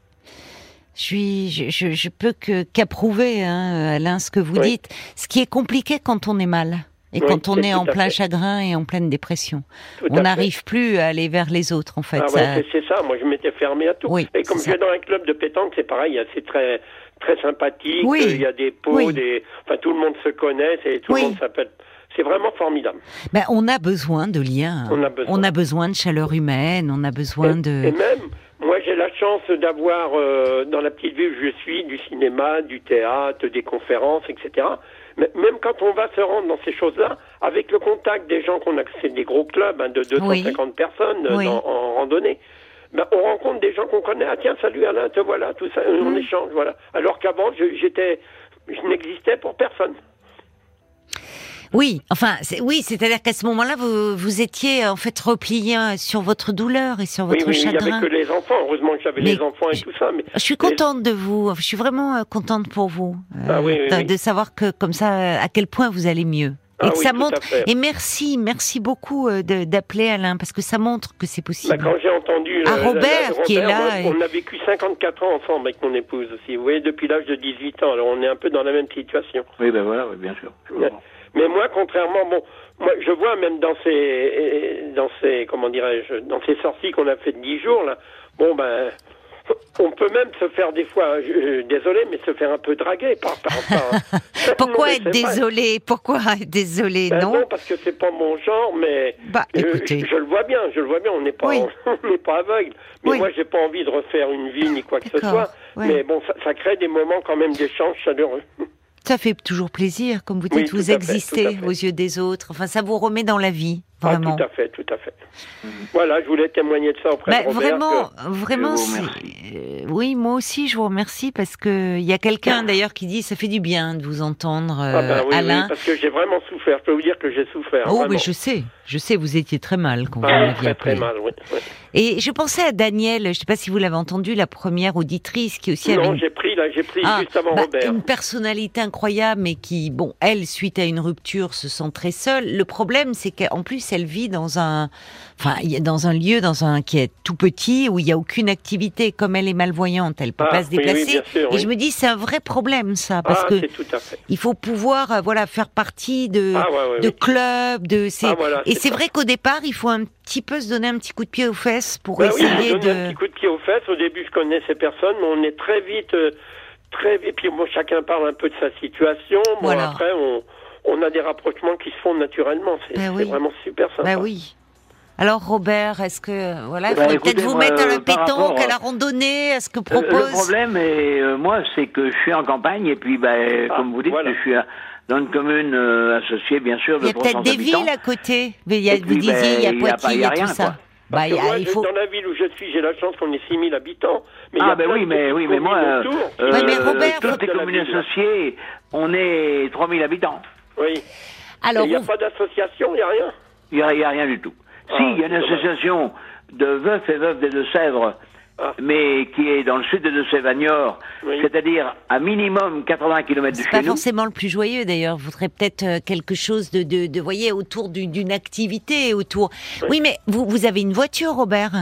[SPEAKER 1] Je suis, je, je, je peux que qu'approuver, hein, Alain, ce que vous
[SPEAKER 4] Oui.
[SPEAKER 1] dites. Ce qui est compliqué quand on est mal et
[SPEAKER 4] Oui,
[SPEAKER 1] quand on est en plein
[SPEAKER 4] fait.
[SPEAKER 1] chagrin et en pleine dépression.
[SPEAKER 4] Tout
[SPEAKER 1] on n'arrive plus à aller vers les autres, en fait.
[SPEAKER 4] Ah
[SPEAKER 1] Ça-
[SPEAKER 4] ouais, c'est- ça. Moi, je m'étais fermé à tout.
[SPEAKER 1] Oui,
[SPEAKER 4] et comme je vais dans un club de pétanque, c'est pareil. C'est très très sympathique.
[SPEAKER 1] Oui.
[SPEAKER 4] Il y a des pots,
[SPEAKER 1] Oui.
[SPEAKER 4] des. Enfin, tout le monde se connaît. C'est tout le monde s'appelle. C'est vraiment formidable.
[SPEAKER 1] Ben, on a besoin de liens. hein.
[SPEAKER 4] On a besoin.
[SPEAKER 1] On a besoin de chaleur humaine. On a besoin
[SPEAKER 4] Et,
[SPEAKER 1] de.
[SPEAKER 4] et même, moi, j'ai la chance d'avoir euh, dans la petite ville où je suis du cinéma, du théâtre, des conférences, etc. Mais même quand on va se rendre dans ces choses-là, avec le contact des gens qu'on a, c'est des gros clubs hein, de 250 personnes euh,
[SPEAKER 1] Oui.
[SPEAKER 4] dans- en randonnée. Ben, on rencontre des gens qu'on connaît. Ah tiens, salut Alain, te voilà, tout ça. On
[SPEAKER 1] Mhm.
[SPEAKER 4] échange, voilà. Alors qu'avant, je- j'étais, je n'existais pour personne.
[SPEAKER 1] Oui, enfin, oui, c'est-à-dire qu'à ce moment-là, vous, vous étiez en fait replié euh, sur votre douleur et sur
[SPEAKER 4] Oui,
[SPEAKER 1] votre
[SPEAKER 4] oui, il n'y
[SPEAKER 1] chagrin.
[SPEAKER 4] avait que les enfants. Heureusement que j'avais les enfants et
[SPEAKER 1] je-
[SPEAKER 4] tout ça. Mais
[SPEAKER 1] Je suis contente de vous. Je suis vraiment euh, contente pour vous euh,
[SPEAKER 4] Ah oui, oui,
[SPEAKER 1] de,
[SPEAKER 4] oui.
[SPEAKER 1] de savoir que comme ça, euh, à quel point vous allez mieux. Et
[SPEAKER 4] Ah
[SPEAKER 1] que
[SPEAKER 4] oui,
[SPEAKER 1] ça
[SPEAKER 4] à
[SPEAKER 1] montre. Et merci, merci beaucoup euh, d'appeler Alain parce que ça montre que c'est possible.
[SPEAKER 4] Bah, quand j'ai entendu
[SPEAKER 1] Ah,
[SPEAKER 4] euh,
[SPEAKER 1] Robert, qui est là
[SPEAKER 4] moi,
[SPEAKER 1] et-
[SPEAKER 4] on a vécu 54 ans ensemble avec mon épouse aussi. Vous voyez, depuis l'âge de 18 ans. Alors on est un peu dans la même situation.
[SPEAKER 2] Oui, ben voilà, oui, bien sûr. je.
[SPEAKER 4] Mais moi, contrairement, bon, moi, je vois même dans ces, dans ces, comment dirais-je, dans ces sorties qu'on a fait de 10 jours là. Bon ben, on peut même se faire des fois, euh, désolé, mais se faire un peu draguer par, par, par-
[SPEAKER 1] Pourquoi
[SPEAKER 4] Non,
[SPEAKER 1] être désolé? Pourquoi être désolé?
[SPEAKER 4] Ben
[SPEAKER 1] Non.
[SPEAKER 4] non, parce que c'est pas mon genre, mais
[SPEAKER 1] Bah,
[SPEAKER 4] euh, je, je le vois bien, je le vois bien. On n'est pas,
[SPEAKER 1] Oui.
[SPEAKER 4] on n'est pas aveugle. Mais
[SPEAKER 1] Oui.
[SPEAKER 4] moi, j'ai pas envie de refaire une vie ni quoi que ce soit.
[SPEAKER 1] ouais.
[SPEAKER 4] Mais bon, ça, ça crée des moments quand même d'échanges chaleureux.
[SPEAKER 1] Ça fait toujours plaisir, comme vous dites, vous existez aux yeux des autres. Enfin, ça vous remet dans la vie, vraiment.
[SPEAKER 4] Ah, tout à fait, tout à fait. Voilà, je voulais témoigner de ça auprès
[SPEAKER 1] Bah,
[SPEAKER 4] de Robert.
[SPEAKER 1] vraiment,
[SPEAKER 4] que-
[SPEAKER 1] vraiment, euh, oui, moi aussi, je vous remercie parce que il y a quelqu'un d'ailleurs qui dit ça fait du bien de vous entendre,
[SPEAKER 4] Ah ben
[SPEAKER 1] euh,
[SPEAKER 4] oui,
[SPEAKER 1] Alain.
[SPEAKER 4] parce que j'ai vraiment souffert. Je peux vous dire que j'ai souffert.
[SPEAKER 1] oh,
[SPEAKER 4] vraiment.
[SPEAKER 1] mais je sais, je sais, vous étiez très mal quand vous
[SPEAKER 4] Ah,
[SPEAKER 1] m'aviez
[SPEAKER 4] très très
[SPEAKER 1] appelé.
[SPEAKER 4] mal, oui. oui.
[SPEAKER 1] Et je pensais à Daniel, je ne sais pas si vous l'avez entendu, la première auditrice qui aussi avait
[SPEAKER 4] Non,
[SPEAKER 1] une
[SPEAKER 4] j'ai pris, là, j'ai pris
[SPEAKER 1] Ah,
[SPEAKER 4] juste avant
[SPEAKER 1] bah,
[SPEAKER 4] Robert.
[SPEAKER 1] Une personnalité incroyable, mais qui, bon, elle, suite à une rupture, se sent très seule. Le problème, c'est qu'en plus, elle vit dans un, enfin, dans un lieu, dans un qui est tout petit, où il y a aucune activité. Comme elle est malvoyante, elle peut
[SPEAKER 4] Ah,
[SPEAKER 1] pas se
[SPEAKER 4] oui, oui,
[SPEAKER 1] déplacer. Et je me dis, c'est un vrai problème, ça, parce
[SPEAKER 4] ah,
[SPEAKER 1] que il faut pouvoir, euh, voilà, faire partie de,
[SPEAKER 4] Ah, ouais,
[SPEAKER 1] de clubs, de.
[SPEAKER 4] Ah, voilà,
[SPEAKER 1] et
[SPEAKER 4] c'est
[SPEAKER 1] vrai qu'au départ, il faut un petit peu se donner un petit coup de pied aux fesses pour
[SPEAKER 4] Bah
[SPEAKER 1] essayer
[SPEAKER 4] donné un
[SPEAKER 1] de.
[SPEAKER 4] petit coup de pied aux fesses. Au début, je connaissais personne, mais on est très vite, euh, très vite. Puis bon, chacun parle un peu de sa situation. Bon,
[SPEAKER 1] Voilà.
[SPEAKER 4] après, on, on a des rapprochements qui se font naturellement. C'est
[SPEAKER 1] oui.
[SPEAKER 4] vraiment super sympa.
[SPEAKER 1] Bah oui. Alors Robert, est-ce que voilà, il
[SPEAKER 2] Bah,
[SPEAKER 1] faudrait peut-être vous mettre à la
[SPEAKER 2] euh,
[SPEAKER 1] pétanque, à la randonnée, à ce que
[SPEAKER 2] Euh,
[SPEAKER 1] propose.
[SPEAKER 2] Le problème, est, euh, moi, c'est que je suis en campagne et puis, bah,
[SPEAKER 4] Ah,
[SPEAKER 2] comme vous dites,
[SPEAKER 4] voilà.
[SPEAKER 2] je suis à- dans une commune euh, associée, bien sûr,
[SPEAKER 1] Il
[SPEAKER 2] de
[SPEAKER 1] y a
[SPEAKER 2] 300
[SPEAKER 1] peut-être des
[SPEAKER 2] habitants.
[SPEAKER 1] villes à côté. Mais il y a,
[SPEAKER 2] Et
[SPEAKER 1] vous
[SPEAKER 2] puis,
[SPEAKER 1] disiez,
[SPEAKER 2] ben,
[SPEAKER 1] il y a
[SPEAKER 2] il y a pas-
[SPEAKER 1] Poitiers,
[SPEAKER 2] il y a
[SPEAKER 1] a tout
[SPEAKER 2] rien,
[SPEAKER 1] ça.
[SPEAKER 2] quoi.
[SPEAKER 1] Bah, il y a-
[SPEAKER 4] moi,
[SPEAKER 1] il
[SPEAKER 4] je-
[SPEAKER 1] faut.
[SPEAKER 4] dans la ville où je suis, j'ai la chance qu'on ait 6000 habitants. Mais
[SPEAKER 2] Ah, ben oui, mais, oui, mais moi, euh,
[SPEAKER 4] autour.
[SPEAKER 2] euh,
[SPEAKER 1] Ouais, mais Robert,
[SPEAKER 2] toutes les communes associées, on est 3000 habitants.
[SPEAKER 4] Oui.
[SPEAKER 1] Alors,
[SPEAKER 4] il n'y a pas d'association, il n'y a rien?
[SPEAKER 2] Il n'y a, rien du tout.
[SPEAKER 4] Ah,
[SPEAKER 2] si, il y a une association de veufs et veuves des Deux-Sèvres,
[SPEAKER 4] Ah.
[SPEAKER 2] mais qui est dans le sud de Deux-Sèvres
[SPEAKER 4] Oui.
[SPEAKER 2] c'est-à-dire à minimum 80 km de
[SPEAKER 1] c'est
[SPEAKER 2] chez
[SPEAKER 1] pas
[SPEAKER 2] nous.
[SPEAKER 1] forcément le plus joyeux d'ailleurs. Vous voudrez peut-être euh, quelque chose de, de, de voyez, autour d'une activité, autour. Oui, mais vous, vous avez une voiture, Robert?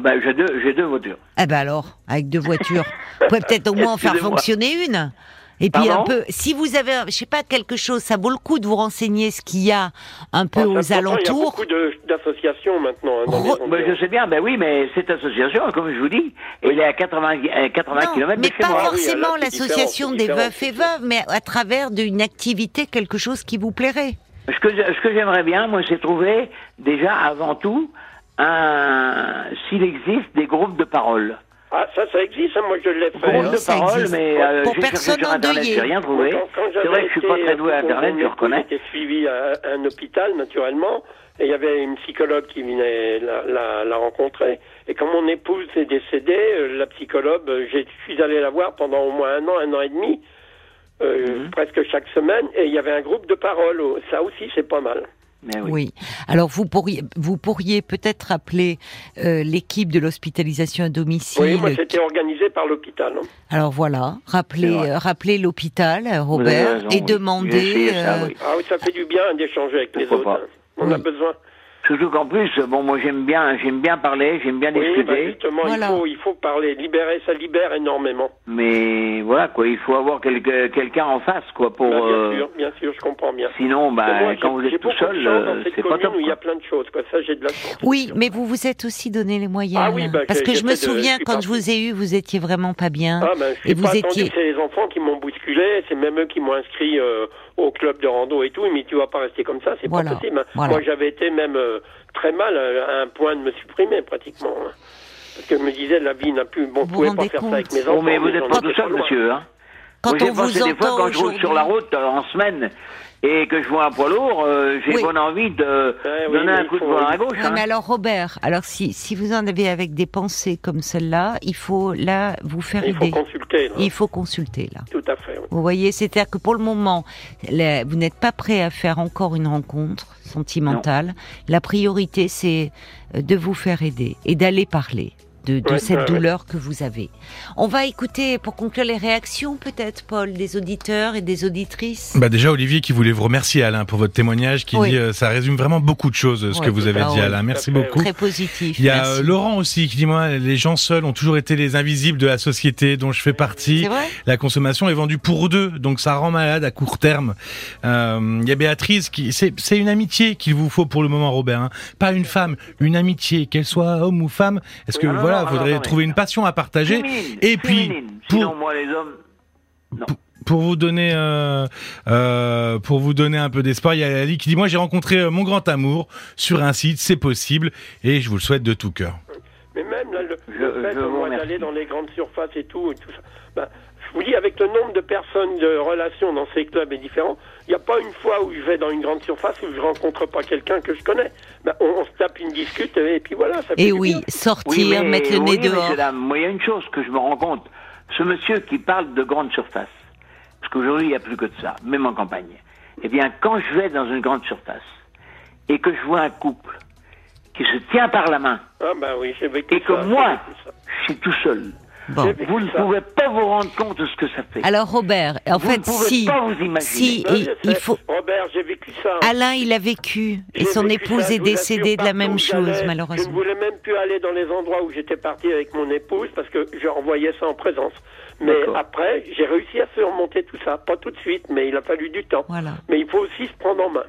[SPEAKER 2] Ben, j'ai deux, j'ai deux voitures.
[SPEAKER 1] Eh ben alors, avec deux voitures, vous pouvez peut-être au moins en faire fonctionner une. Et puis un peu, si vous avez, je sais pas, quelque chose, ça vaut le coup de vous renseigner ce qu'il y a un peu
[SPEAKER 4] Ah,
[SPEAKER 1] aux
[SPEAKER 4] pourtant, Il y a
[SPEAKER 1] alentours.
[SPEAKER 4] beaucoup d'associations maintenant. hein, dans
[SPEAKER 1] Re-
[SPEAKER 2] Ben, je sais bien, ben oui, mais cette association, comme je vous dis, elle est à 80, à 80
[SPEAKER 1] Non,
[SPEAKER 2] km de
[SPEAKER 1] mais
[SPEAKER 2] chez
[SPEAKER 1] pas
[SPEAKER 2] moi.
[SPEAKER 4] oui,
[SPEAKER 1] forcément l'association des veufs et veuves, mais à travers d'une activité, quelque chose qui vous plairait.
[SPEAKER 2] Ce que, ce que j'aimerais bien, moi, c'est trouver, déjà, avant tout, un, s'il existe des groupes de parole.
[SPEAKER 4] Ah, ça, ça existe, hein, moi je l'ai fait.
[SPEAKER 2] Groupes
[SPEAKER 1] Oui,
[SPEAKER 2] de
[SPEAKER 1] ça
[SPEAKER 2] parole,
[SPEAKER 1] existe.
[SPEAKER 2] mais
[SPEAKER 1] Pour-
[SPEAKER 2] euh,
[SPEAKER 1] pour
[SPEAKER 2] Internet,
[SPEAKER 1] endeuillées.
[SPEAKER 2] j'ai rien trouvé. C'est vrai que je suis pas très doué à
[SPEAKER 4] euh,
[SPEAKER 2] Internet, je reconnais.
[SPEAKER 4] J'étais suivi à un hôpital, naturellement, et il y avait une psychologue qui venait la, la, la rencontrer. Et quand mon épouse est décédée, euh, la psychologue, euh, je suis allé la voir pendant au moins un an, un an et demi, euh,
[SPEAKER 2] Mhm.
[SPEAKER 4] presque chaque semaine, et il y avait un groupe de parole. Oh, Ça aussi, c'est pas mal.
[SPEAKER 2] Mais oui.
[SPEAKER 1] Oui. Alors vous pourriez, vous pourriez peut-être appeler euh, l'équipe de l'hospitalisation à domicile.
[SPEAKER 4] Oui, moi
[SPEAKER 1] qui-
[SPEAKER 4] c'était organisé par l'hôpital. hein.
[SPEAKER 1] Alors voilà, rappelez, euh, rappelez l'hôpital, euh, Robert,
[SPEAKER 2] raison,
[SPEAKER 1] et
[SPEAKER 2] oui. ça,
[SPEAKER 1] euh,
[SPEAKER 2] oui.
[SPEAKER 4] Ah oui, ça fait du bien d'échanger avec les autres. hein. On a besoin.
[SPEAKER 2] Surtout qu'en plus, bon, moi j'aime bien, j'aime bien parler, j'aime bien
[SPEAKER 4] Oui, bah,
[SPEAKER 2] discuter,
[SPEAKER 4] justement,
[SPEAKER 1] Voilà.
[SPEAKER 4] il, faut, il faut parler. Libérer, ça libère énormément.
[SPEAKER 2] mais voilà quoi, il faut avoir quelqu'un en face quoi pour.
[SPEAKER 4] Bah, bien
[SPEAKER 2] euh,
[SPEAKER 4] sûr, bien sûr, je comprends bien.
[SPEAKER 2] Sinon, bah,
[SPEAKER 4] moi,
[SPEAKER 2] quand vous êtes tout seul, euh, c'est pas top.
[SPEAKER 4] où il y a plein de choses, quoi. Ça, j'ai de la chance.
[SPEAKER 1] Oui, mais vous vous êtes aussi donné les moyens.
[SPEAKER 4] Ah oui, bah,
[SPEAKER 1] Parce que je me
[SPEAKER 4] de-
[SPEAKER 1] souviens
[SPEAKER 4] je
[SPEAKER 1] quand je vous ai eu, vous étiez vraiment pas bien.
[SPEAKER 4] Ah, ben, je
[SPEAKER 1] et
[SPEAKER 4] suis
[SPEAKER 1] vous étiez.
[SPEAKER 4] c'est les enfants qui m'ont bousculé, c'est même eux qui m'ont inscrit euh, au club de rando et tout, mais tu vas pas rester comme ça, c'est pas possible. hein. Moi, j'avais été même euh, très mal euh, à un point de me supprimer, pratiquement. hein. Parce que je me disais, la vie n'a plus... Bon,
[SPEAKER 1] Vous
[SPEAKER 4] pouvez pas faire
[SPEAKER 1] compte
[SPEAKER 4] ça avec mes
[SPEAKER 2] Oh,
[SPEAKER 4] enfants.
[SPEAKER 2] mais vous
[SPEAKER 4] j'en
[SPEAKER 2] êtes pas tout seul, monsieur. Hein.
[SPEAKER 1] Quand
[SPEAKER 2] Moi,
[SPEAKER 1] on
[SPEAKER 2] j'ai
[SPEAKER 1] vous
[SPEAKER 2] pensé des fois
[SPEAKER 1] entend
[SPEAKER 2] quand je roule sur la route euh, en semaine et que je vois un poids lourd, euh, j'ai
[SPEAKER 1] Oui.
[SPEAKER 2] bonne envie de
[SPEAKER 4] Eh
[SPEAKER 2] donner
[SPEAKER 4] mais
[SPEAKER 2] un coup de volant à gauche.
[SPEAKER 1] Ouais,
[SPEAKER 2] hein.
[SPEAKER 1] mais alors Robert, alors si si vous en avez avec des pensées comme celle-là, il faut là vous faire
[SPEAKER 4] Il faut
[SPEAKER 1] aider.
[SPEAKER 4] consulter, là.
[SPEAKER 1] Il faut consulter là.
[SPEAKER 4] Tout à fait, oui.
[SPEAKER 1] Vous voyez, c'est-à-dire que pour le moment, vous n'êtes pas prêt à faire encore une rencontre sentimentale. La priorité, c'est euh, de vous faire aider et d'aller parler de, de
[SPEAKER 4] Ouais,
[SPEAKER 1] cette douleur que vous avez. On va écouter, pour conclure, les réactions peut-être, Paul, des auditeurs et des auditrices.
[SPEAKER 3] Bah déjà Olivier qui voulait vous remercier Alain pour votre témoignage qui
[SPEAKER 1] Oui.
[SPEAKER 3] dit euh, ça résume vraiment beaucoup de choses ce
[SPEAKER 1] Ouais,
[SPEAKER 3] que vous avez dit
[SPEAKER 1] oui.
[SPEAKER 3] Alain. Merci beaucoup.
[SPEAKER 1] Très positif.
[SPEAKER 3] Il y a
[SPEAKER 1] merci.
[SPEAKER 3] euh, Laurent aussi qui dit moi les gens seuls ont toujours été les invisibles de la société dont je fais partie.
[SPEAKER 1] C'est vrai
[SPEAKER 3] La consommation est vendue pour deux, donc ça rend malade à court terme. Euh, Il y a Béatrice qui, c'est c'est une amitié qu'il vous faut pour le moment, Robert. hein. Pas une femme, une amitié, qu'elle soit homme ou femme. Est-ce que
[SPEAKER 2] non,
[SPEAKER 3] voilà,
[SPEAKER 2] non,
[SPEAKER 3] faudrait
[SPEAKER 2] non,
[SPEAKER 3] trouver une passion à partager
[SPEAKER 2] Féminine,
[SPEAKER 3] Et puis,
[SPEAKER 2] féminine.
[SPEAKER 3] pour-
[SPEAKER 2] Sinon, moi, les hommes. Non.
[SPEAKER 3] pour vous donner euh, euh, pour vous donner un peu d'espoir, il y a Ali qui dit moi j'ai rencontré euh, mon grand amour sur un site, c'est possible et je vous le souhaite de tout cœur.
[SPEAKER 4] Mais même là, le,
[SPEAKER 2] Je-
[SPEAKER 4] le fait d'aller dans les grandes surfaces et tout, et tout ça, ben, je vous dis, avec le nombre de personnes, de relations dans ces clubs est différent, il n'y a pas une fois où je vais dans une grande surface où je rencontre pas quelqu'un que je connais. Ben, on, on se tape une discute et puis voilà, ça fait
[SPEAKER 1] Et oui,
[SPEAKER 4] bien.
[SPEAKER 1] sortir, mettre le nez
[SPEAKER 2] oui,
[SPEAKER 1] dehors.
[SPEAKER 2] dames, moi, il y a une chose que je me rends compte. Ce monsieur qui parle de grande surface, parce qu'aujourd'hui, il n'y a plus que de ça, même en campagne. Eh bien, quand je vais dans une grande surface et que je vois un couple qui se tient par la main.
[SPEAKER 4] Ah ben oui, vécu
[SPEAKER 2] Et que
[SPEAKER 4] ça,
[SPEAKER 2] moi,
[SPEAKER 4] vécu ça.
[SPEAKER 2] je suis tout seul.
[SPEAKER 1] Bon.
[SPEAKER 2] Vous ne pouvez pas vous rendre compte de ce que ça fait.
[SPEAKER 1] Alors Robert, en
[SPEAKER 2] vous
[SPEAKER 1] fait,
[SPEAKER 2] ne pouvez
[SPEAKER 1] si,
[SPEAKER 2] pas vous imaginer.
[SPEAKER 1] si, il, faut.
[SPEAKER 4] Robert, j'ai vécu ça.
[SPEAKER 1] Alain, il a vécu et son
[SPEAKER 4] vécu
[SPEAKER 1] épouse
[SPEAKER 4] ça,
[SPEAKER 1] est décédée de la même chose,
[SPEAKER 4] j'allais, Je
[SPEAKER 1] malheureusement.
[SPEAKER 4] ne voulais même plus aller dans les endroits où j'étais parti avec mon épouse parce que je renvoyais ça en présence. Mais après, j'ai réussi à surmonter tout ça. Pas tout de suite, mais il a fallu du temps.
[SPEAKER 1] Voilà.
[SPEAKER 4] Mais il faut aussi se prendre en main.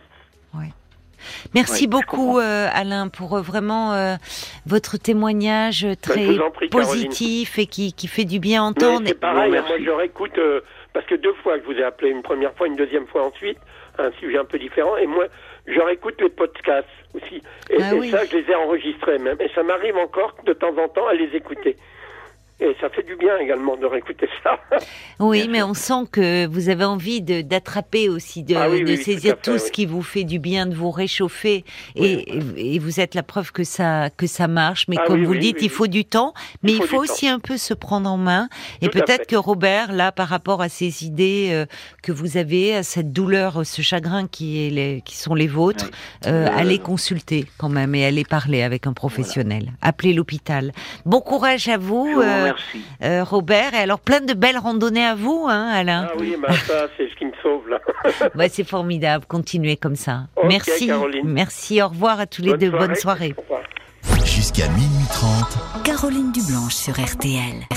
[SPEAKER 1] Merci beaucoup euh, Alain pour euh, vraiment euh, votre témoignage très
[SPEAKER 4] prie, Caroline.
[SPEAKER 1] positif et qui, qui fait du bien entendre.
[SPEAKER 4] c'est pareil,
[SPEAKER 2] Bon,
[SPEAKER 4] moi je réécoute, parce que deux fois je vous ai appelé, une première fois, une deuxième fois ensuite, un sujet un peu différent, et moi je réécoute les podcasts aussi. Et,
[SPEAKER 1] Ah
[SPEAKER 4] et
[SPEAKER 1] oui.
[SPEAKER 4] ça, je les ai enregistrés même. Et ça m'arrive encore de temps en temps à les écouter. Et ça fait du bien également de réécouter ça.
[SPEAKER 1] Oui, mais on sent que vous avez envie d'attraper aussi, de,
[SPEAKER 4] Ah oui, oui,
[SPEAKER 1] de
[SPEAKER 4] oui,
[SPEAKER 1] saisir
[SPEAKER 4] tout fait,
[SPEAKER 1] ce
[SPEAKER 4] oui.
[SPEAKER 1] qui vous fait du bien, de vous réchauffer, et, et vous êtes la preuve que ça que ça marche. Mais
[SPEAKER 4] Ah
[SPEAKER 1] comme vous le dites, il faut du temps, mais
[SPEAKER 4] Il
[SPEAKER 1] il
[SPEAKER 4] faut
[SPEAKER 1] aussi un peu se prendre en main. Et
[SPEAKER 4] Tout
[SPEAKER 1] peut-être que Robert, là, par rapport à ces idées euh, que vous avez, à cette douleur, ce chagrin qui est les, qui sont les vôtres, euh,
[SPEAKER 2] Euh,
[SPEAKER 1] allez consulter quand même et allez parler avec un professionnel. Appelez l'hôpital. Bon courage à vous, euh, euh, Robert. Et alors plein de belles randonnées à vous, hein, Alain.
[SPEAKER 4] Ah oui, bah ça, c'est ce qui me sauve là.
[SPEAKER 1] Ouais, c'est formidable. Continuez comme ça. Merci.
[SPEAKER 4] Caroline.
[SPEAKER 1] Merci. Au revoir à tous les deux. Bonne soirée.
[SPEAKER 4] Au revoir.
[SPEAKER 5] Jusqu'à minuit 30.
[SPEAKER 6] Caroline Dublanche sur RTL.